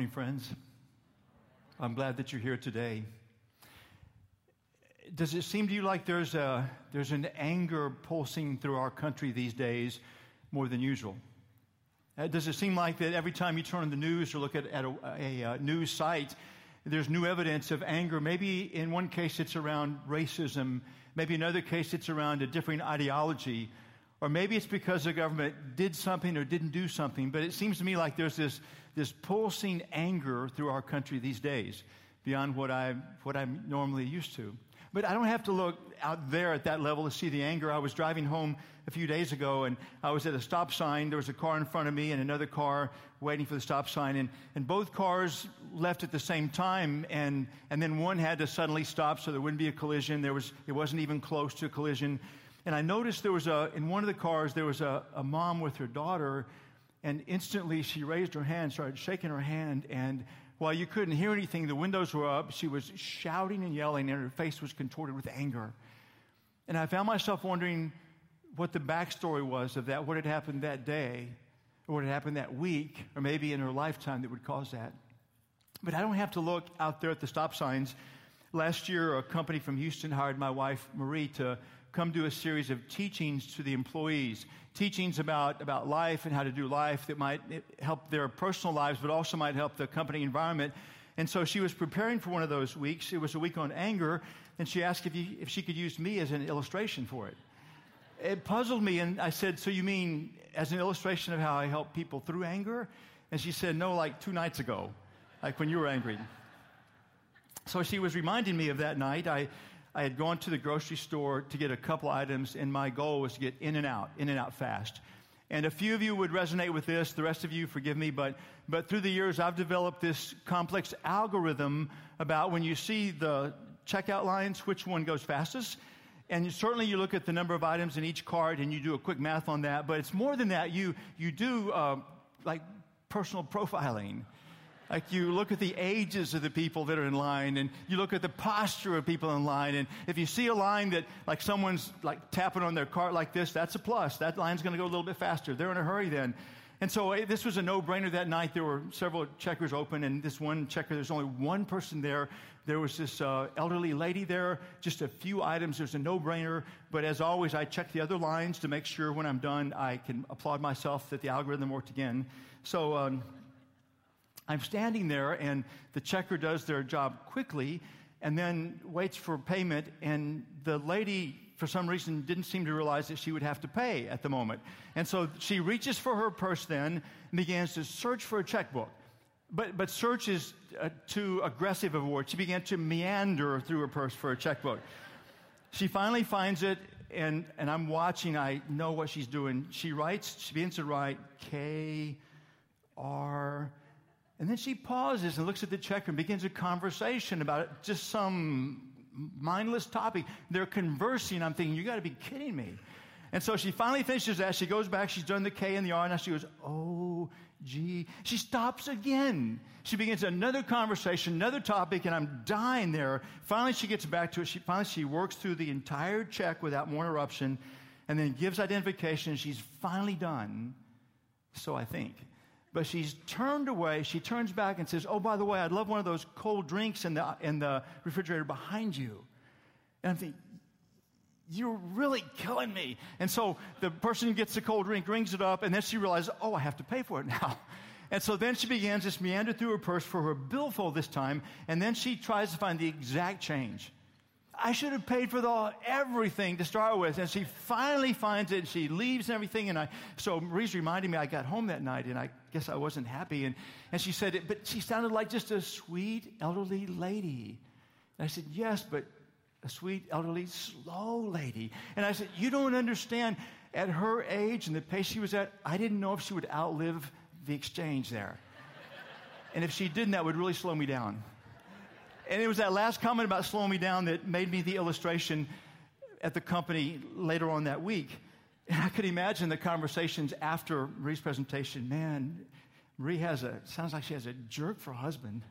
Morning, friends. I'm glad that you're here today. Does it seem to you like there's, a, there's an anger pulsing through our country these days more than usual? Uh, does it seem like that every time you turn on the news or look at, at a, a, a news site, there's new evidence of anger? Maybe in one case it's around racism, maybe in another case it's around a different ideology, or maybe it's because the government did something or didn't do something, but it seems to me like there's this, this pulsing anger through our country these days beyond what, I, what I'm normally used to. But I don't have to look out there at that level to see the anger. I was driving home a few days ago and I was at a stop sign. There was a car in front of me and another car waiting for the stop sign. And, and both cars left at the same time. And, and then one had to suddenly stop so there wouldn't be a collision. There was, it wasn't even close to a collision. And I noticed there was a, in one of the cars, there was a, a mom with her daughter. And instantly she raised her hand, started shaking her hand, and while you couldn't hear anything, the windows were up. She was shouting and yelling, and her face was contorted with anger. And I found myself wondering what the backstory was of that, what had happened that day, or what had happened that week, or maybe in her lifetime that would cause that. But I don't have to look out there at the stop signs. Last year, a company from Houston hired my wife, Marie, to come do a series of teachings to the employees teachings about, about life and how to do life that might help their personal lives, but also might help the company environment. And so she was preparing for one of those weeks. It was a week on anger, and she asked if, you, if she could use me as an illustration for it. It puzzled me, and I said, So you mean as an illustration of how I help people through anger? And she said, No, like two nights ago, like when you were angry. So she was reminding me of that night. I, I had gone to the grocery store to get a couple items, and my goal was to get in and out, in and out fast. And a few of you would resonate with this. The rest of you, forgive me, but, but through the years, I've developed this complex algorithm about when you see the checkout lines, which one goes fastest. And certainly you look at the number of items in each cart and you do a quick math on that. But it's more than that. You, you do, uh, like personal profiling. Like you look at the ages of the people that are in line and you look at the posture of people in line. And if you see a line that like someone's like tapping on their cart like this, that's a plus. That line's going to go a little bit faster. They're in a hurry then. And so eh, this was a no-brainer that night. There were several checkers open, and this one checker, there's only one person there. There was this uh, elderly lady there, just a few items. There's a no-brainer. But as always, I check the other lines to make sure when I'm done, I can applaud myself that the algorithm worked again. So um, I'm standing there, and the checker does their job quickly and then waits for payment. And the lady, for some reason, didn't seem to realize that she would have to pay at the moment. And so she reaches for her purse then and begins to search for a checkbook. But, but search is uh, too aggressive of a word. She began to meander through her purse for a checkbook. She finally finds it, and, and I'm watching. I know what she's doing. She writes, she begins to write K R and then she pauses and looks at the checker and begins a conversation about just some mindless topic. They're conversing. I'm thinking, you got to be kidding me. And so she finally finishes that. She goes back. She's done the K and the R. Now she goes, oh, gee. She stops again. She begins another conversation, another topic, and I'm dying there. Finally, she gets back to it. She, finally, she works through the entire check without more interruption and then gives identification. She's finally done. So I think. But she's turned away. She turns back and says, Oh, by the way, I'd love one of those cold drinks in the, in the refrigerator behind you. And I'm thinking, You're really killing me. And so the person who gets the cold drink, rings it up, and then she realizes, Oh, I have to pay for it now. And so then she begins to meander through her purse for her billfold this time, and then she tries to find the exact change. I should have paid for the, everything to start with. And she finally finds it. She leaves everything. And I, so Marie's reminding me I got home that night and I guess I wasn't happy. And, and she said, but she sounded like just a sweet elderly lady. And I said, yes, but a sweet elderly slow lady. And I said, you don't understand. At her age and the pace she was at, I didn't know if she would outlive the exchange there. And if she didn't, that would really slow me down. And it was that last comment about slowing me down that made me the illustration at the company later on that week. And I could imagine the conversations after Marie's presentation. Man, Marie has a, sounds like she has a jerk for a husband.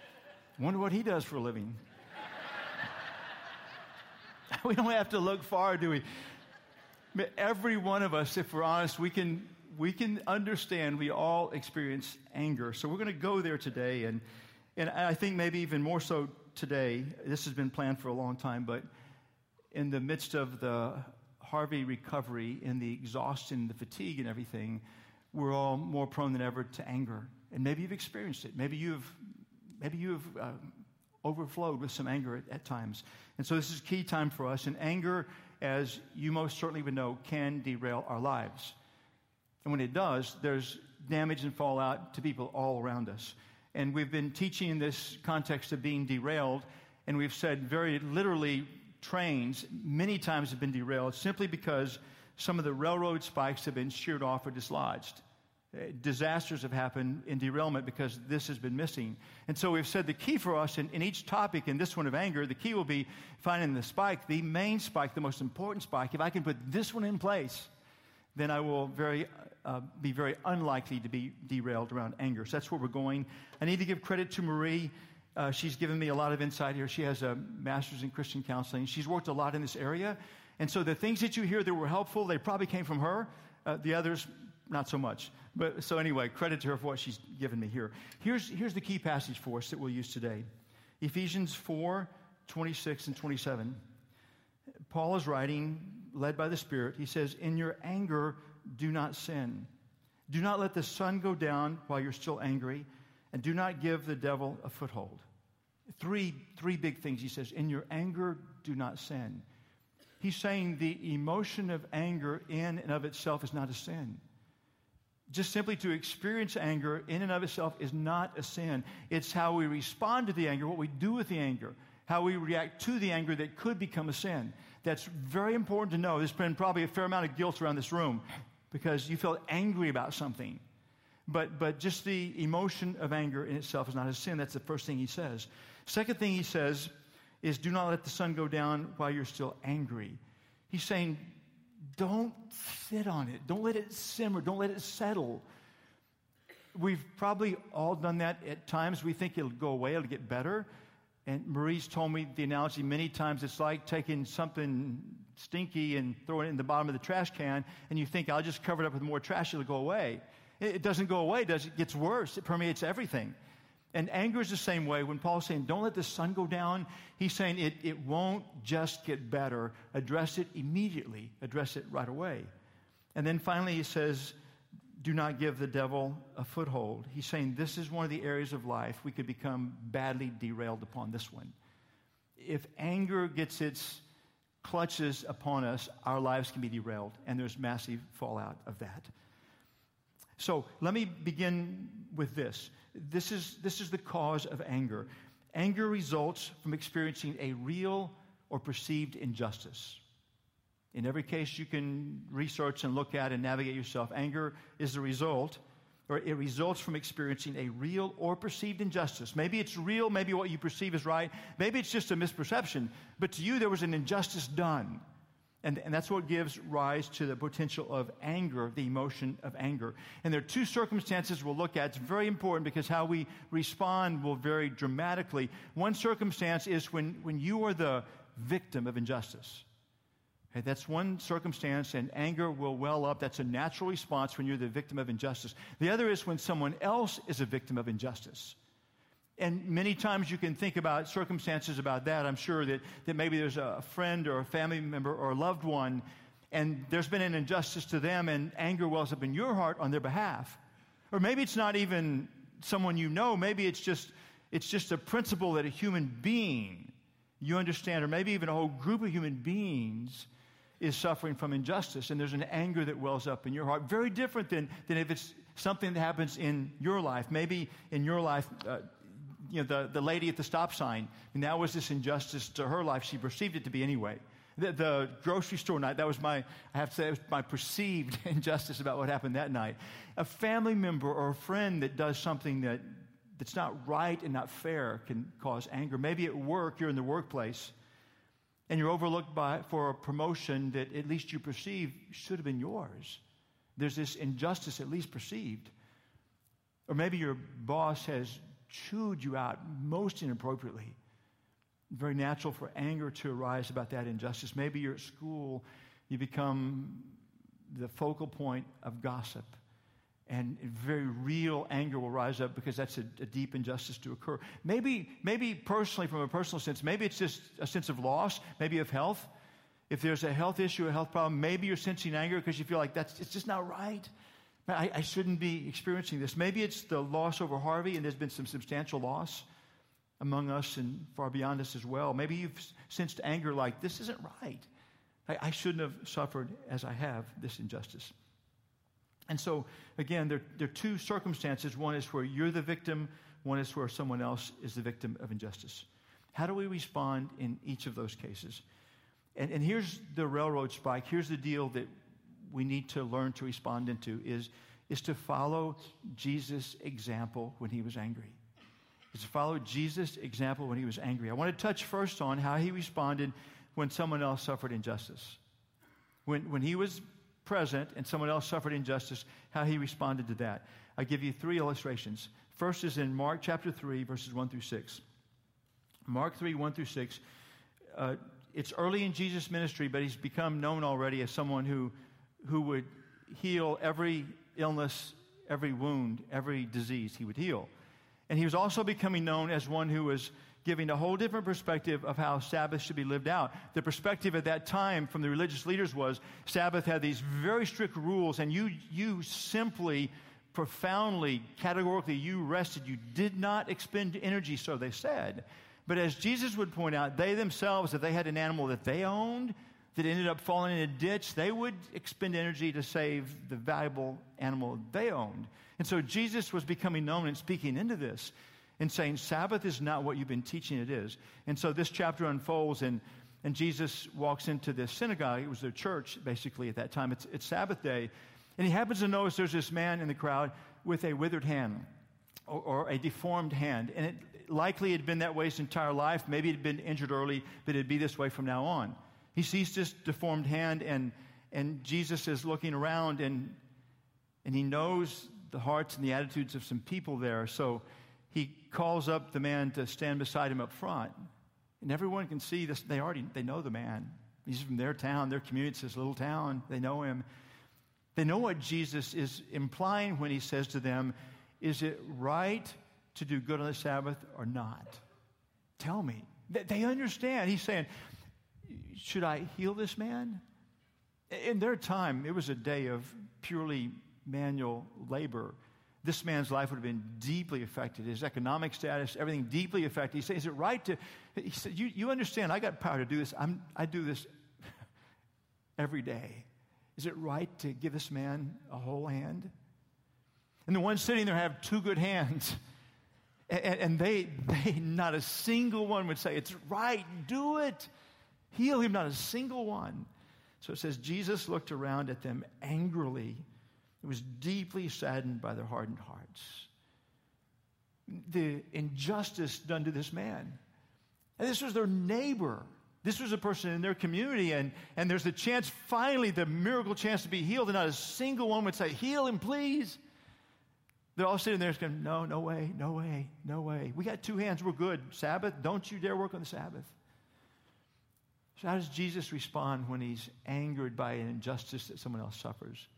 Wonder what he does for a living. we don't have to look far, do we? Every one of us, if we're honest, we can, we can understand we all experience anger. So we're going to go there today. And, and I think maybe even more so today, this has been planned for a long time, but in the midst of the Harvey recovery, in the exhaustion, the fatigue, and everything, we're all more prone than ever to anger. And maybe you've experienced it. Maybe you've, maybe you've uh, overflowed with some anger at, at times. And so this is key time for us. And anger, as you most certainly would know, can derail our lives. And when it does, there's damage and fallout to people all around us. And we've been teaching in this context of being derailed, and we've said very literally, trains many times have been derailed simply because some of the railroad spikes have been sheared off or dislodged. Uh, disasters have happened in derailment because this has been missing. And so we've said the key for us in, in each topic, in this one of anger, the key will be finding the spike, the main spike, the most important spike. If I can put this one in place, then I will very, uh, be very unlikely to be derailed around anger. So that's where we're going. I need to give credit to Marie. Uh, she's given me a lot of insight here. She has a master's in Christian counseling. She's worked a lot in this area. And so the things that you hear that were helpful, they probably came from her. Uh, the others, not so much. But so anyway, credit to her for what she's given me here. Here's, here's the key passage for us that we'll use today Ephesians 4 26 and 27. Paul is writing, led by the Spirit. He says, In your anger, do not sin. Do not let the sun go down while you're still angry, and do not give the devil a foothold. Three, three big things he says. In your anger, do not sin. He's saying the emotion of anger in and of itself is not a sin just simply to experience anger in and of itself is not a sin. It's how we respond to the anger, what we do with the anger, how we react to the anger that could become a sin. That's very important to know. There's been probably a fair amount of guilt around this room because you felt angry about something. But, but just the emotion of anger in itself is not a sin. That's the first thing he says. Second thing he says is do not let the sun go down while you're still angry. He's saying don't sit on it. Don't let it simmer. Don't let it settle. We've probably all done that at times. We think it'll go away, it'll get better. And Marie's told me the analogy many times it's like taking something stinky and throwing it in the bottom of the trash can, and you think, I'll just cover it up with more trash, it'll go away. It doesn't go away, does it? It gets worse. It permeates everything. And anger is the same way. When Paul's saying, don't let the sun go down, he's saying it, it won't just get better. Address it immediately, address it right away. And then finally, he says, do not give the devil a foothold. He's saying this is one of the areas of life we could become badly derailed upon this one. If anger gets its clutches upon us, our lives can be derailed, and there's massive fallout of that. So let me begin with this. This is, this is the cause of anger. Anger results from experiencing a real or perceived injustice. In every case you can research and look at and navigate yourself, anger is the result, or it results from experiencing a real or perceived injustice. Maybe it's real, maybe what you perceive is right, maybe it's just a misperception, but to you there was an injustice done. And, and that's what gives rise to the potential of anger, the emotion of anger. And there are two circumstances we'll look at. It's very important because how we respond will vary dramatically. One circumstance is when, when you are the victim of injustice. Okay, that's one circumstance, and anger will well up. That's a natural response when you're the victim of injustice. The other is when someone else is a victim of injustice. And many times you can think about circumstances about that. I'm sure that, that maybe there's a friend or a family member or a loved one, and there's been an injustice to them, and anger wells up in your heart on their behalf. Or maybe it's not even someone you know, maybe it's just, it's just a principle that a human being you understand, or maybe even a whole group of human beings is suffering from injustice, and there's an anger that wells up in your heart. Very different than, than if it's something that happens in your life. Maybe in your life, uh, you know, the, the lady at the stop sign, and that was this injustice to her life. She perceived it to be anyway. The, the grocery store night, that was my, I have to say, my perceived injustice about what happened that night. A family member or a friend that does something that, that's not right and not fair can cause anger. Maybe at work, you're in the workplace, and you're overlooked by, for a promotion that at least you perceive should have been yours. There's this injustice, at least perceived. Or maybe your boss has chewed you out most inappropriately. Very natural for anger to arise about that injustice. Maybe you're at school, you become the focal point of gossip. And very real anger will rise up because that's a, a, deep injustice to occur. Maybe, maybe personally, from a personal sense, maybe it's just a sense of loss, maybe of health. If there's a health issue, a health problem, maybe you're sensing anger because you feel like that's it's just not right. I, I shouldn't be experiencing this. Maybe it's the loss over Harvey, and there's been some substantial loss among us and far beyond us as well. Maybe you've sensed anger like this isn't right. I, I shouldn't have suffered as I have this injustice. And so, again, there, there are two circumstances. One is where you're the victim, one is where someone else is the victim of injustice. How do we respond in each of those cases? And, and here's the railroad spike. Here's the deal that we need to learn to respond into is, is to follow Jesus' example when he was angry. Is to follow Jesus' example when he was angry. I want to touch first on how he responded when someone else suffered injustice. When, when he was present and someone else suffered injustice, how he responded to that. I give you three illustrations. First is in Mark chapter 3, verses 1 through 6. Mark 3, 1 through 6. Uh, it's early in Jesus' ministry, but he's become known already as someone who, who would heal every illness, every wound, every disease he would heal. And he was also becoming known as one who was giving a whole different perspective of how Sabbath should be lived out. The perspective at that time from the religious leaders was Sabbath had these very strict rules, and you, you simply, profoundly, categorically, you rested. You did not expend energy, so they said. But as Jesus would point out, they themselves, if they had an animal that they owned that ended up falling in a ditch, they would expend energy to save the valuable animal they owned. And so Jesus was becoming known and speaking into this and saying, Sabbath is not what you've been teaching it is. And so this chapter unfolds, and, and Jesus walks into this synagogue. It was their church, basically, at that time. It's, it's Sabbath day. And he happens to notice there's this man in the crowd with a withered hand or, or a deformed hand. And it likely had been that way his entire life. Maybe it had been injured early, but it'd be this way from now on. He sees this deformed hand, and, and Jesus is looking around, and, and he knows the hearts and the attitudes of some people there. So he calls up the man to stand beside him up front. And everyone can see this. They already they know the man. He's from their town, their community. It's this little town. They know him. They know what Jesus is implying when he says to them, Is it right to do good on the Sabbath or not? Tell me. They understand. He's saying, Should I heal this man? In their time, it was a day of purely manual labor this man's life would have been deeply affected, his economic status, everything deeply affected. He said, Is it right to? He said, You, you understand, I got power to do this. I'm, I do this every day. Is it right to give this man a whole hand? And the ones sitting there have two good hands. And, and they, they, not a single one would say, It's right, do it. Heal him, not a single one. So it says, Jesus looked around at them angrily was deeply saddened by their hardened hearts. The injustice done to this man. And this was their neighbor. This was a person in their community, and, and there's a chance, finally, the miracle chance to be healed, and not a single one would say, Heal him, please. They're all sitting there going, No, no way, no way, no way. We got two hands, we're good. Sabbath, don't you dare work on the Sabbath. So, how does Jesus respond when he's angered by an injustice that someone else suffers?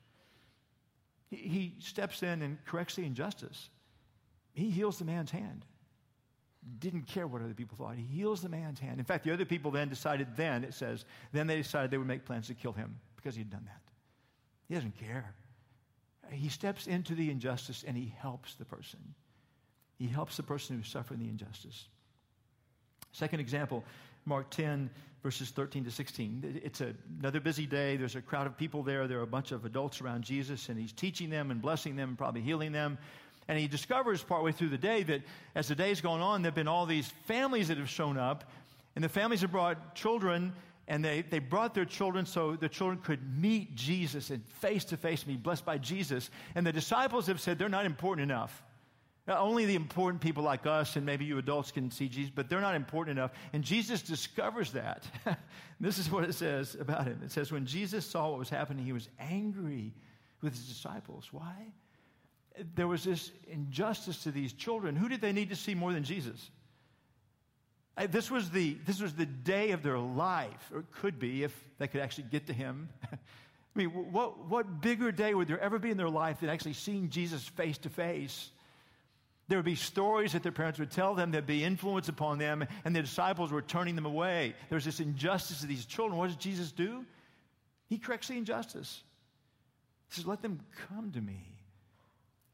He, he steps in and corrects the injustice. He heals the man's hand. Didn't care what other people thought. He heals the man's hand. In fact, the other people then decided, then, it says, then they decided they would make plans to kill him because he'd done that. He doesn't care. He steps into the injustice and he helps the person. He helps the person who's suffering the injustice. Second example, Mark 10, verses 13 to 16. It's a, another busy day. There's a crowd of people there. There are a bunch of adults around Jesus, and he's teaching them and blessing them, and probably healing them. And he discovers partway through the day that as the day's going on, there have been all these families that have shown up, and the families have brought children, and they, they brought their children so the children could meet Jesus and face to face be blessed by Jesus. And the disciples have said they're not important enough. Only the important people like us and maybe you adults can see Jesus, but they're not important enough. And Jesus discovers that. this is what it says about him. It says, when Jesus saw what was happening, he was angry with his disciples. Why? There was this injustice to these children. Who did they need to see more than Jesus? This was the, this was the day of their life, or it could be if they could actually get to him. I mean, what, what bigger day would there ever be in their life than actually seeing Jesus face to face? There would be stories that their parents would tell them would be influence upon them, and the disciples were turning them away. There's this injustice to these children. What does Jesus do? He corrects the injustice. He says, Let them come to me.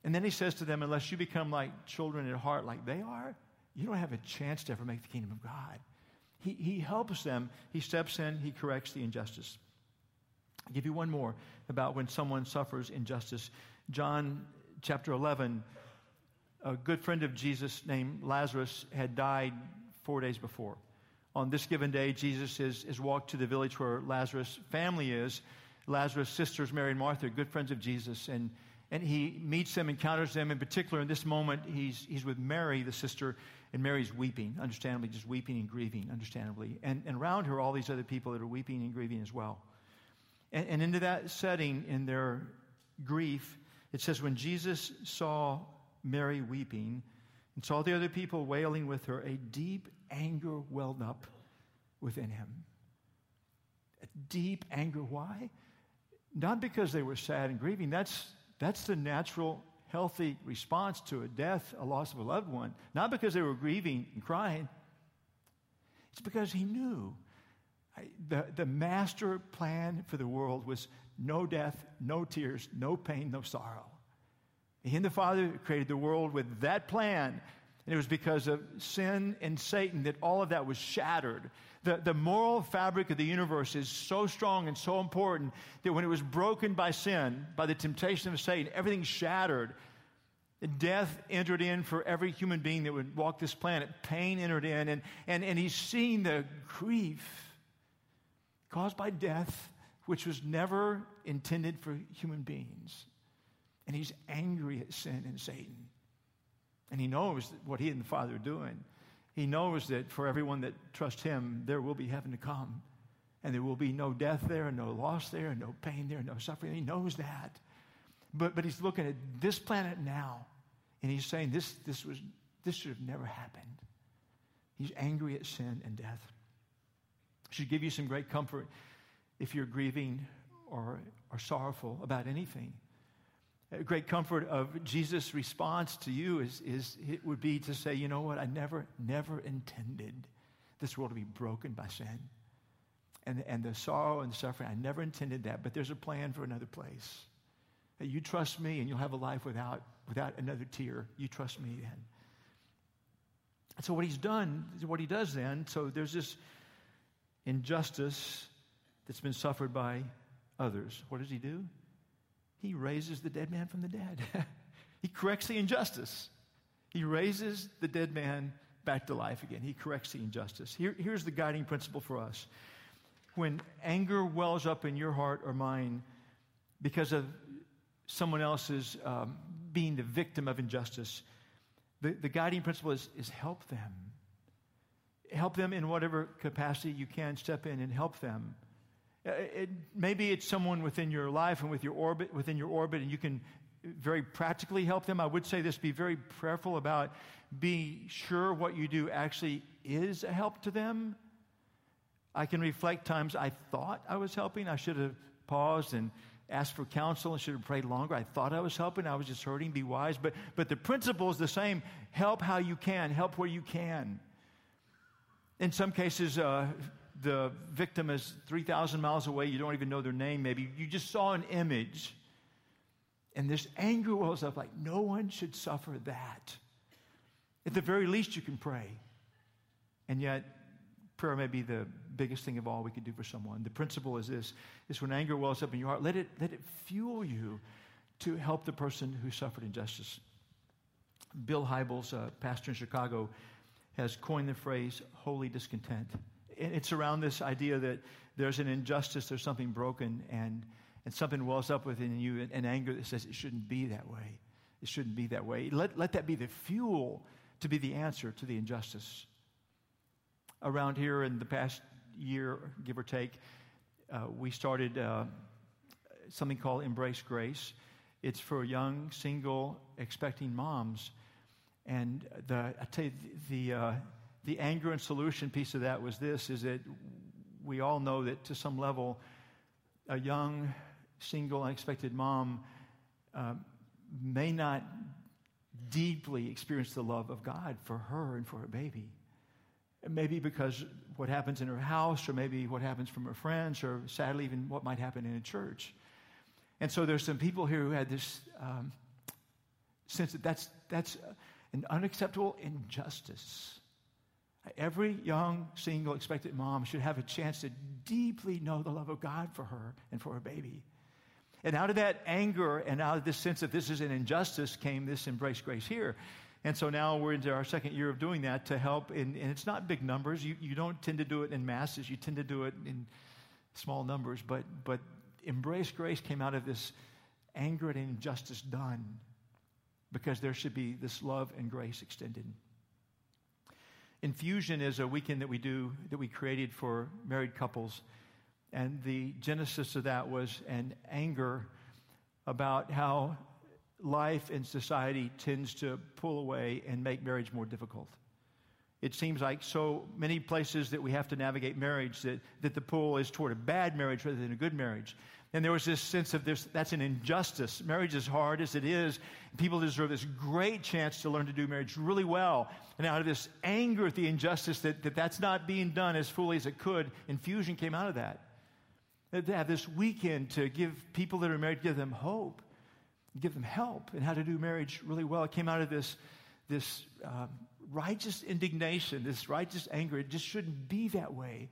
And then he says to them, Unless you become like children at heart, like they are, you don't have a chance to ever make the kingdom of God. He, he helps them, he steps in, he corrects the injustice. I'll give you one more about when someone suffers injustice. John chapter 11, a good friend of Jesus named Lazarus had died four days before. On this given day, Jesus is, is walked to the village where Lazarus' family is. Lazarus' sisters, Mary and Martha, good friends of Jesus, and, and he meets them, encounters them. In particular, in this moment, he's, he's with Mary, the sister, and Mary's weeping, understandably, just weeping and grieving, understandably. And, and around her, all these other people that are weeping and grieving as well. And, and into that setting, in their grief, it says, when Jesus saw Mary weeping and saw the other people wailing with her, a deep anger welled up within him. A deep anger. Why? Not because they were sad and grieving. That's, that's the natural, healthy response to a death, a loss of a loved one. Not because they were grieving and crying. It's because he knew the, the master plan for the world was no death, no tears, no pain, no sorrow. He and the Father created the world with that plan. And it was because of sin and Satan that all of that was shattered. The, the moral fabric of the universe is so strong and so important that when it was broken by sin, by the temptation of Satan, everything shattered. Death entered in for every human being that would walk this planet. Pain entered in. And, and, and he's seen the grief caused by death, which was never intended for human beings. And he's angry at sin and Satan. And he knows what he and the Father are doing. He knows that for everyone that trusts him, there will be heaven to come. And there will be no death there, and no loss there, and no pain there, no suffering. He knows that. But, but he's looking at this planet now, and he's saying this, this, was, this should have never happened. He's angry at sin and death should give you some great comfort if you're grieving or, or sorrowful about anything. Great comfort of Jesus' response to you is, is it would be to say, you know what, I never, never intended this world to be broken by sin. And, and the sorrow and the suffering, I never intended that, but there's a plan for another place. You trust me and you'll have a life without, without another tear. You trust me then. So what he's done, what he does then, so there's this injustice that's been suffered by others. What does he do? He raises the dead man from the dead. he corrects the injustice. He raises the dead man back to life again. He corrects the injustice. Here, here's the guiding principle for us. When anger wells up in your heart or mind because of someone else's um, being the victim of injustice, the, the guiding principle is, is help them help them in whatever capacity you can step in and help them it, maybe it's someone within your life and with your orbit within your orbit and you can very practically help them. I would say this be very prayerful about being sure what you do actually is a help to them. I can reflect times i thought i was helping. I should have paused and asked for counsel and should have prayed longer. I thought i was helping. I was just hurting. Be wise. But but the principle is the same. Help how you can. Help where you can. In some cases, uh, the victim is 3,000 miles away. You don't even know their name, maybe. You just saw an image. And this anger wells up like, no one should suffer that. At the very least, you can pray. And yet, prayer may be the biggest thing of all we could do for someone. The principle is this is when anger wells up in your heart, let it, let it fuel you to help the person who suffered injustice. Bill Hybels, pastor in Chicago, has coined the phrase holy discontent. It's around this idea that there's an injustice, there's something broken, and, and something wells up within you, and, anger that says it shouldn't be that way. It shouldn't be that way. Let, let that be the fuel to be the answer to the injustice. Around here in the past year, give or take, uh, we started uh, something called Embrace Grace. It's for young, single, expecting moms and the, I tell you, the, uh, the anger and solution piece of that was this, is that we all know that to some level, a young single, unexpected mom uh, may not deeply experience the love of God for her and for her baby. Maybe because what happens in her house, or maybe what happens from her friends, or sadly, even what might happen in a church. And so there's some people here who had this um, sense that that's, that's an unacceptable injustice. Every young, single, expectant mom should have a chance to deeply know the love of God for her and for her baby. And out of that anger and out of this sense that this is an injustice came this embrace grace here. And so now we're into our second year of doing that to help. In, and it's not big numbers. You, you don't tend to do it in masses. You tend to do it in small numbers. But, but embrace grace came out of this anger and injustice done because there should be this love and grace extended. Infusion is a weekend that we do that we created for married couples. And the genesis of that was an anger about how life and society tends to pull away and make marriage more difficult. It seems like so many places that we have to navigate marriage that, that the pull is toward a bad marriage rather than a good marriage. And there was this sense of this, that's an injustice. Marriage is hard as it is. People deserve this great chance to learn to do marriage really well. And out of this anger at the injustice that, that that's not being done as fully as it could, infusion came out of that. To have this weekend to give people that are married, give them hope, give them help in how to do marriage really well. It came out of this, this uh, righteous indignation, this righteous anger. It just shouldn't be that way.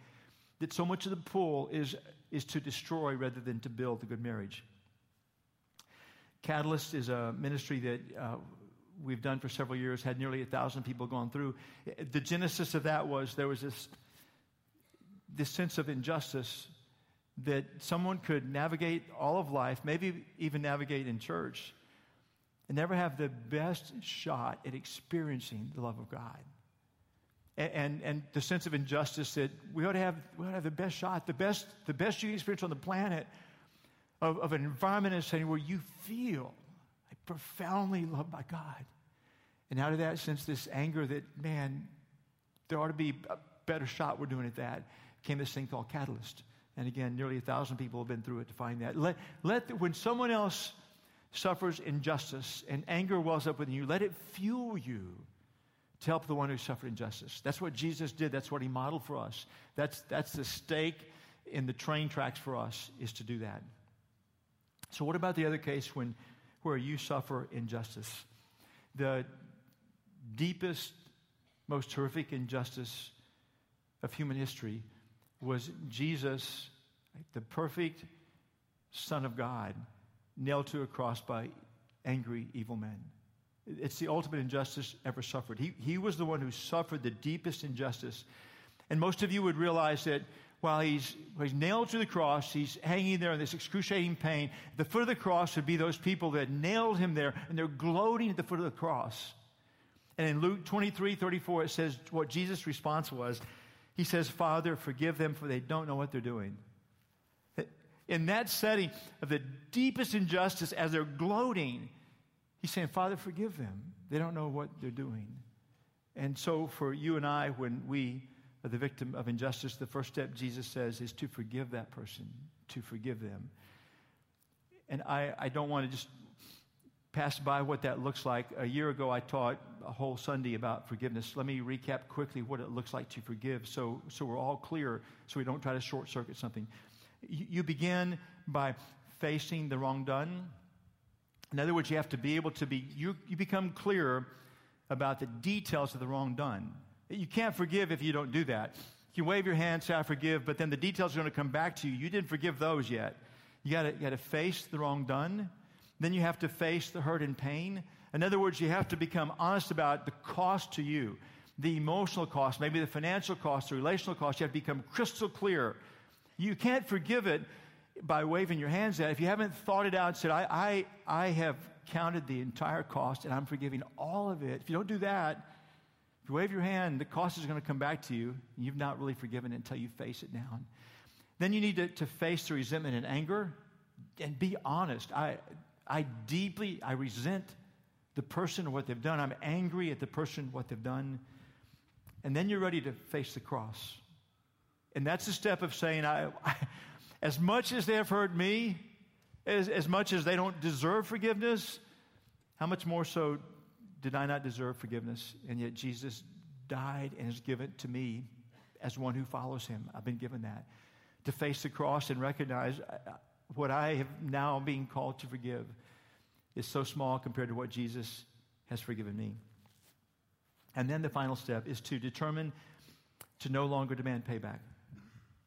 That so much of the pull is is to destroy rather than to build a good marriage. Catalyst is a ministry that uh, we've done for several years, had nearly a thousand people gone through. The genesis of that was there was this, this sense of injustice that someone could navigate all of life, maybe even navigate in church, and never have the best shot at experiencing the love of God and, and, and, the sense of injustice that we ought to have, we ought to have the best shot, the best, the best you experience on the planet of, of an environment and setting where you feel like profoundly loved by God. And out of that sense, this anger that, man, there ought to be a better shot we're doing at that, came this thing called Catalyst. And again, nearly a thousand people have been through it to find that. Let, let when someone else suffers injustice and anger wells up within you, let it fuel you to help the one who suffered injustice. That's what Jesus did. That's what he modeled for us. That's, that's the stake in the train tracks for us is to do that. So what about the other case when where you suffer injustice? The deepest, most horrific injustice of human history was Jesus, the perfect Son of God, nailed to a cross by angry, evil men. It's the ultimate injustice ever suffered. He, he was the one who suffered the deepest injustice. And most of you would realize that while he's, while he's nailed to the cross, he's hanging there in this excruciating pain. At The foot of the cross would be those people that nailed him there, and they're gloating at the foot of the cross. And in Luke 23 34, it says what Jesus' response was. He says, Father, forgive them, for they don't know what they're doing. In that setting of the deepest injustice, as they're gloating, He's saying, Father, forgive them. They don't know what they're doing. And so, for you and I, when we are the victim of injustice, the first step Jesus says is to forgive that person, to forgive them. And I, I don't want to just pass by what that looks like. A year ago, I taught a whole Sunday about forgiveness. Let me recap quickly what it looks like to forgive so, so we're all clear, so we don't try to short circuit something. You, you begin by facing the wrong done in other words, you have to be able to be, you, you become clear about the details of the wrong done. You can't forgive if you don't do that. You wave your hand, say, I forgive, but then the details are going to come back to you. You didn't forgive those yet. You got to face the wrong done. Then you have to face the hurt and pain. In other words, you have to become honest about the cost to you, the emotional cost, maybe the financial cost, the relational cost. You have to become crystal clear. You can't forgive it by waving your hands at. it. If you haven't thought it out and said, I, I, I have counted the entire cost and I'm forgiving all of it, if you don't do that, if you wave your hand, the cost is going to come back to you. You've not really forgiven it until you face it down. Then you need to, to face the resentment and anger and be honest. I, I deeply, I resent the person or what they've done. I'm angry at the person, what they've done. And then you're ready to face the cross. And that's the step of saying, I, I as much as they have hurt me, As, as much as they don't deserve forgiveness, how much more so did I not deserve forgiveness? And yet Jesus died and has given to me as one who follows him. I've been given that. To face the cross and recognize uh, what I have now being called to forgive is so small compared to what Jesus has forgiven me. And then the final step is to determine to no longer demand payback.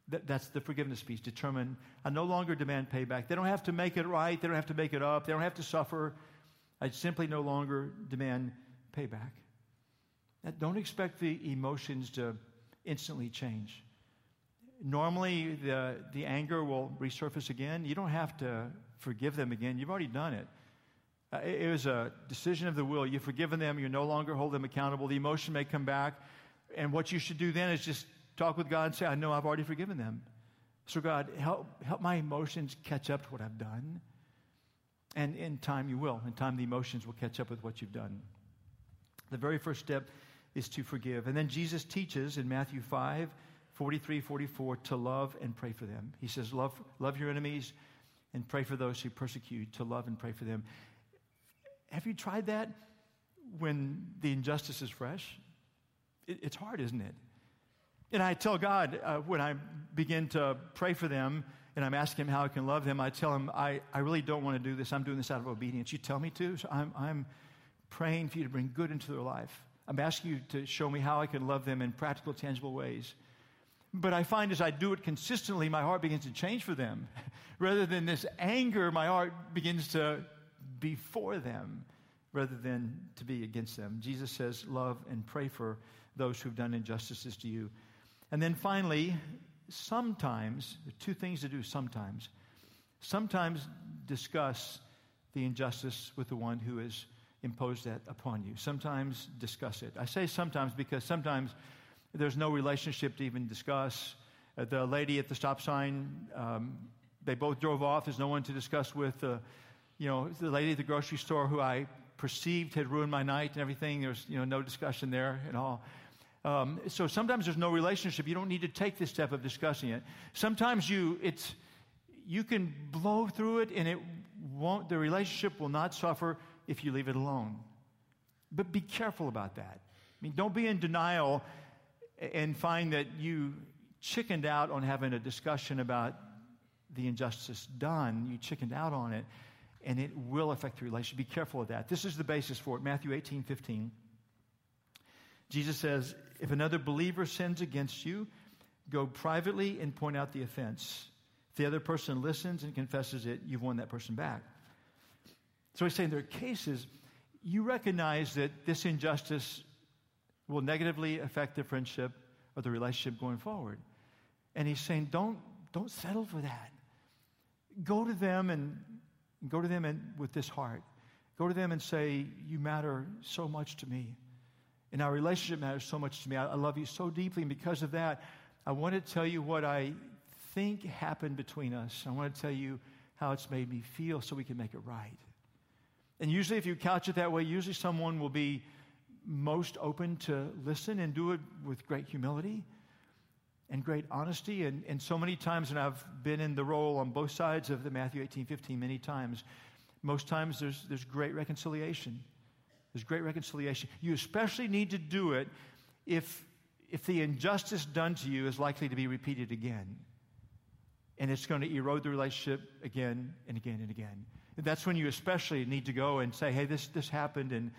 That's the forgiveness piece. Determine, I no longer demand payback. They don't have to make it right. They don't have to make it up. They don't have to suffer. I simply no longer demand payback. Don't expect the emotions to instantly change. Normally, the, the anger will resurface again. You don't have to forgive them again, you've already done it. Uh, it, it was a decision of the will. You've forgiven them, you no longer hold them accountable. The emotion may come back. And what you should do then is just talk with God and say, I know I've already forgiven them. So, God, help, help my emotions catch up to what I've done. And in time, you will. In time, the emotions will catch up with what you've done. The very first step is to forgive. And then Jesus teaches in Matthew 5 43, 44 to love and pray for them. He says, Love, love your enemies and pray for those who persecute, to love and pray for them. Have you tried that when the injustice is fresh? It, it's hard, isn't it? And I tell God uh, when I begin to pray for them and I'm asking Him how I can love them, I tell Him, I, I really don't want to do this. I'm doing this out of obedience. You tell me to. So I'm, I'm praying for you to bring good into their life. I'm asking you to show me how I can love them in practical, tangible ways. But I find as I do it consistently, my heart begins to change for them. Rather than this anger, my heart begins to be for them rather than to be against them. Jesus says, Love and pray for those who've done injustices to you. And then finally, sometimes, two things to do sometimes. Sometimes discuss the injustice with the one who has imposed that upon you. Sometimes discuss it. I say sometimes because sometimes there's no relationship to even discuss. Uh, the lady at the stop sign, um, they both drove off. There's no one to discuss with. Uh, you know, the lady at the grocery store who I perceived had ruined my night and everything. There's you know no discussion there at all. Um, so sometimes there's no relationship. You don't need to take this step of discussing it. Sometimes you it's you can blow through it and it won't. The relationship will not suffer if you leave it alone. But be careful about that. I mean, don't be in denial and find that you chickened out on having a discussion about the injustice done. You chickened out on it, and it will affect the relationship. Be careful of that. This is the basis for it. Matthew 18 15. Jesus says, If another believer sins against you, go privately and point out the offense. If the other person listens and confesses it, you've won that person back. So he's saying there are cases you recognize that this injustice will negatively affect the friendship or the relationship going forward. And he's saying, don't, don't settle for that. Go to them and go to them and, with this heart. Go to them and say, You matter so much to me. And our relationship matters so much to me. I, love you so deeply. And because of that, I want to tell you what I think happened between us. I want to tell you how it's made me feel so we can make it right. And usually, if you couch it that way, usually someone will be most open to listen and do it with great humility and great honesty. And, and so many times, and I've been in the role on both sides of the Matthew 18, 15 many times, most times there's, there's great reconciliation. There's great reconciliation. You especially need to do it if, if the injustice done to you is likely to be repeated again. And it's going to erode the relationship again and again and again. And that's when you especially need to go and say, hey, this, this happened, and,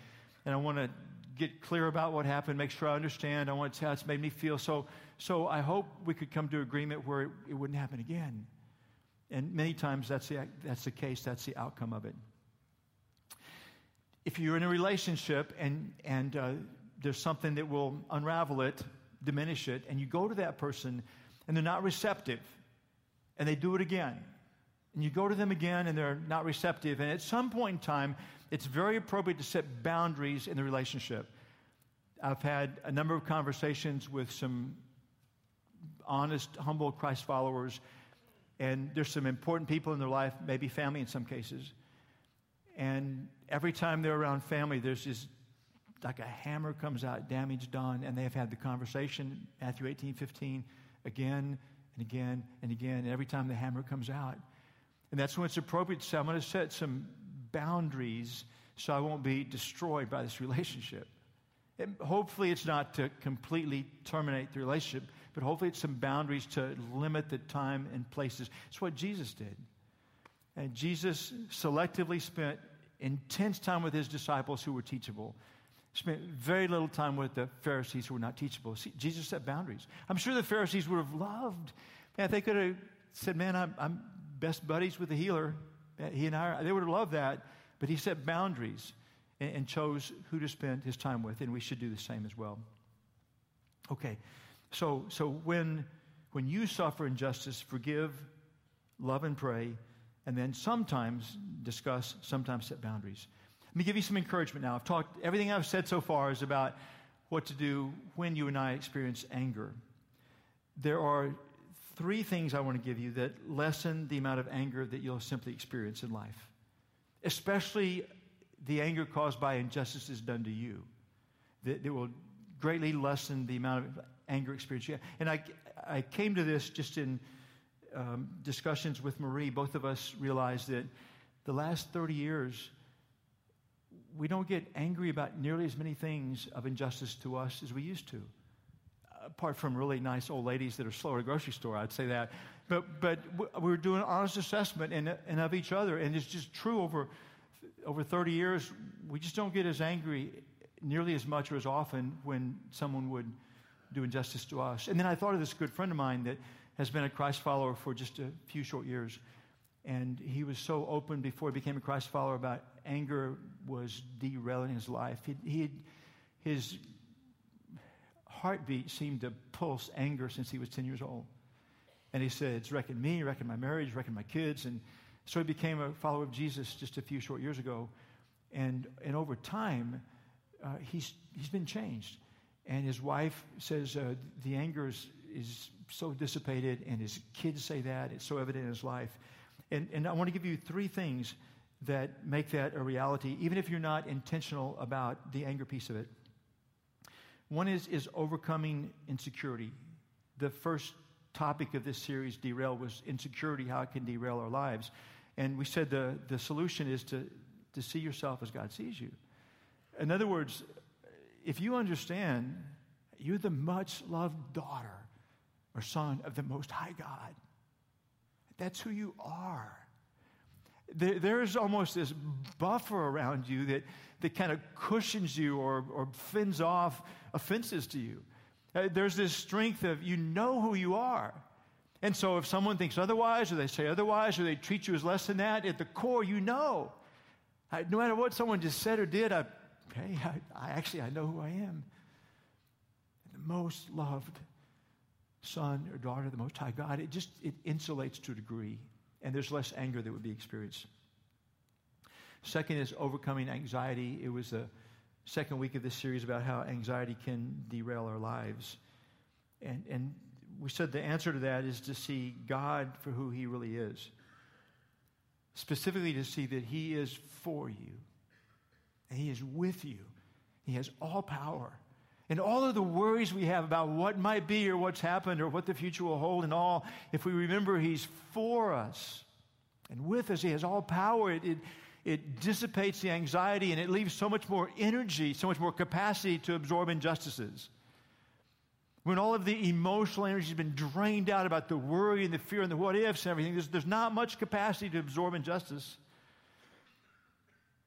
and I want to get clear about what happened, make sure I understand. I want to tell it's made me feel. So, so I hope we could come to agreement where it, it wouldn't happen again. And many times that's the, that's the case, that's the outcome of it. If you're in a relationship and, and uh, there's something that will unravel it, diminish it, and you go to that person and they're not receptive, and they do it again, and you go to them again and they're not receptive, and at some point in time, it's very appropriate to set boundaries in the relationship. I've had a number of conversations with some honest, humble Christ followers, and there's some important people in their life, maybe family in some cases. And every time they're around family, there's this like a hammer comes out, damage done, and they have had the conversation, Matthew 18, 15, again and again and again. And every time the hammer comes out, And that's when it's appropriate to say, I'm going to set some boundaries so I won't be destroyed by this relationship. And hopefully, it's not to completely terminate the relationship, but hopefully, it's some boundaries to limit the time and places. It's what Jesus did. And Jesus selectively spent intense time with his disciples who were teachable, spent very little time with the Pharisees who were not teachable. See, Jesus set boundaries. I'm sure the Pharisees would have loved, man, they could have said, Man, I'm, I'm best buddies with the healer. He and I, they would have loved that. But he set boundaries and, and chose who to spend his time with, and we should do the same as well. Okay, so, so when, when you suffer injustice, forgive, love, and pray, and then sometimes discuss, sometimes set boundaries. Let me give you some encouragement now. I've talked, everything I've said so far is about what to do when you and I experience anger. There are three things I want to give you that lessen the amount of anger that you'll simply experience in life, especially the anger caused by injustices done to you. That, that will greatly lessen the amount of anger experience you have. And I, I came to this just in um, discussions with Marie. Both of us realized that the last 30 years, we don't get angry about nearly as many things of injustice to us as we used to apart from really nice old ladies that are slow at a grocery store, I'd say that. But, but we were doing honest assessment and, and of each other, and it's just true over, over 30 years, we just don't get as angry nearly as much or as often when someone would do injustice to us. And then I thought of this good friend of mine that has been a Christ follower for just a few short years. And he was so open before he became a Christ follower about anger was derailing his life. He, he his heartbeat seemed to pulse anger since he was 10 years old. And he said, It's wrecking me, wrecking my marriage, wrecking my kids. And so he became a follower of Jesus just a few short years ago. And, and over time, uh, he's, he's been changed. And his wife says uh, the anger is, is so dissipated, and his kids say that. It's so evident in his life. And, and I want to give you three things that make that a reality, even if you're not intentional about the anger piece of it. One is, is overcoming insecurity. The first topic of this series, Derail, was insecurity, how it can derail our lives. And we said the, the solution is to, to see yourself as God sees you. In other words, if you understand you're the much loved daughter or son of the Most High God, that's who you are. There, there's almost this buffer around you that, that kind of cushions you or, or fends off offenses to you. Uh, there's this strength of you know who you are. And so if someone thinks otherwise, or they say otherwise, or they treat you as less than that, at the core, you know. I, no matter what someone just said or did, I, hey, I, I actually, I know who I am. The most loved son or daughter of the Most High God, it just, it insulates to a degree. And there's less anger that would be experienced. Second is overcoming anxiety. It was the second week of this series about how anxiety can derail our lives. And, and we said the answer to that is to see God for who He really is. Specifically, to see that He is for you, and He is with you. He has all power. And all of the worries we have about what might be or what's happened or what the future will hold and all, if we remember He's for us and with us, He has all power. It, it, it dissipates the anxiety and it leaves so much more energy, so much more capacity to absorb injustices. When all of the emotional energy has been drained out about the worry and the fear and the what ifs and everything, there's, there's not much capacity to absorb injustice.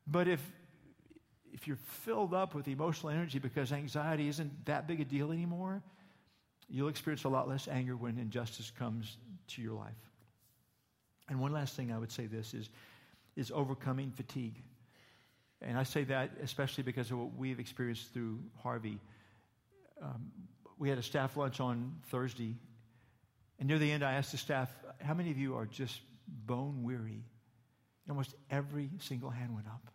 But if, if you're filled up with emotional energy because anxiety isn't that big a deal anymore, you'll experience a lot less anger when injustice comes to your life. And one last thing I would say this is is overcoming fatigue. And I say that especially because of what we've experienced through Harvey. Um, we had a staff lunch on Thursday, and near the end, I asked the staff, How many of you are just bone weary? Almost every single hand went up.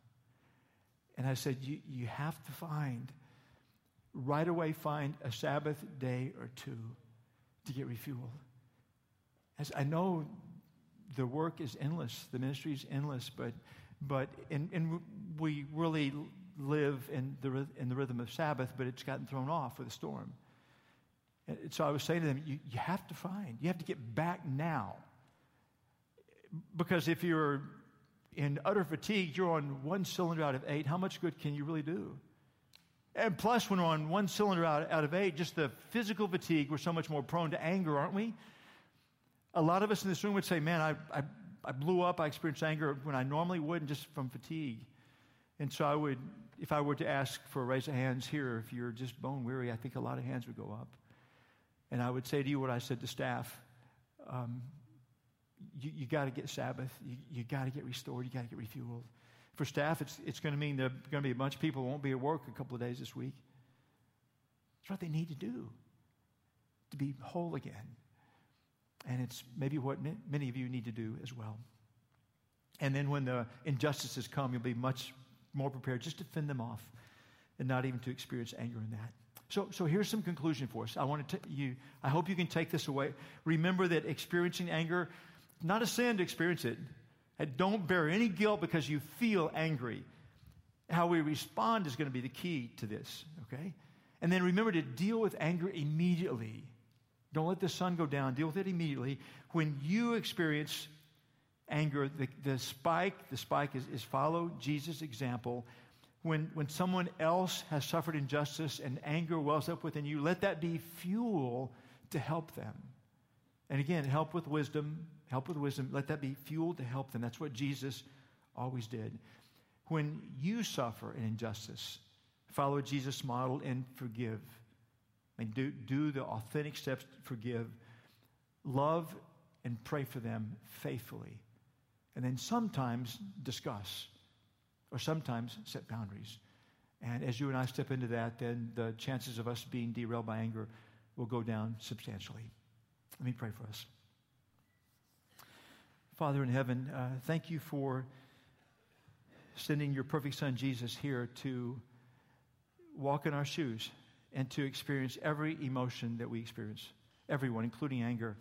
And I said, You, you have to find, right away, find a Sabbath day or two to get refueled. As I know the work is endless, the ministry is endless, but, but and, and we really live in the, in the rhythm of Sabbath, but it's gotten thrown off with a storm. And so I was saying to them, you, you have to find, you have to get back now. Because if you're in utter fatigue, you're on one cylinder out of eight. How much good can you really do? And plus, when we're on one cylinder out, out of eight, just the physical fatigue, we're so much more prone to anger, aren't we? A lot of us in this room would say, Man, I, I, I blew up. I experienced anger when I normally wouldn't, just from fatigue. And so I would, if I were to ask for a raise of hands here, if you're just bone weary, I think a lot of hands would go up. And I would say to you what I said to staff um, you, you got to get Sabbath. You, you got to get restored. You got to get refueled. For staff, it's, it's going to mean there are going to be a bunch of people who won't be at work a couple of days this week. It's what they need to do to be whole again. And it's maybe what many of you need to do as well. And then when the injustices come, you'll be much more prepared just to fend them off and not even to experience anger in that. So, so here's some conclusion for us. I want to t- you. I hope you can take this away. Remember that experiencing anger, not a sin to experience it. And don't bear any guilt because you feel angry. How we respond is going to be the key to this. Okay, and then remember to deal with anger immediately. Don't let the sun go down. Deal with it immediately. When you experience anger, the, the spike, the spike is, is follow Jesus' example when, when someone else has suffered injustice and anger wells up within you, let that be fuel to help them. And again, help with wisdom, help with wisdom. Let that be fuel to help them. That's what Jesus always did. When you suffer an injustice, follow Jesus' model and forgive. And do, do the authentic steps to forgive. Love and pray for them faithfully. And then sometimes discuss or sometimes set boundaries. And as you and I step into that, then the chances of us being derailed by anger will go down substantially. Let me pray for us. Father in heaven, uh, thank you for sending your perfect Son Jesus here to walk in our shoes and to experience every emotion that we experience, everyone, including anger.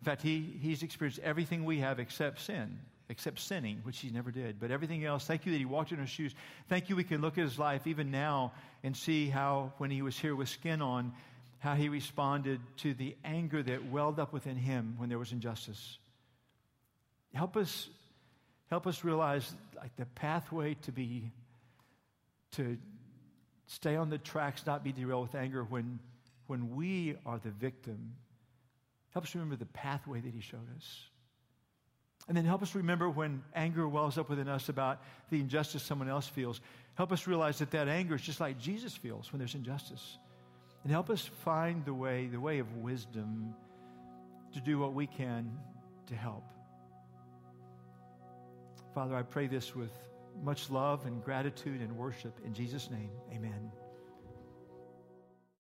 In fact, he, he's experienced everything we have except sin except sinning, which he never did. But everything else, thank you that he walked in our shoes. Thank you we can look at his life even now and see how, when he was here with skin on, how he responded to the anger that welled up within him when there was injustice. Help us, help us realize like the pathway to be, to stay on the tracks, not be derailed with anger when, when we are the victim. Help us remember the pathway that he showed us. And then help us remember when anger wells up within us about the injustice someone else feels. Help us realize that that anger is just like Jesus feels when there's injustice. And help us find the way, the way of wisdom to do what we can to help. Father, I pray this with much love and gratitude and worship. In Jesus' name, amen.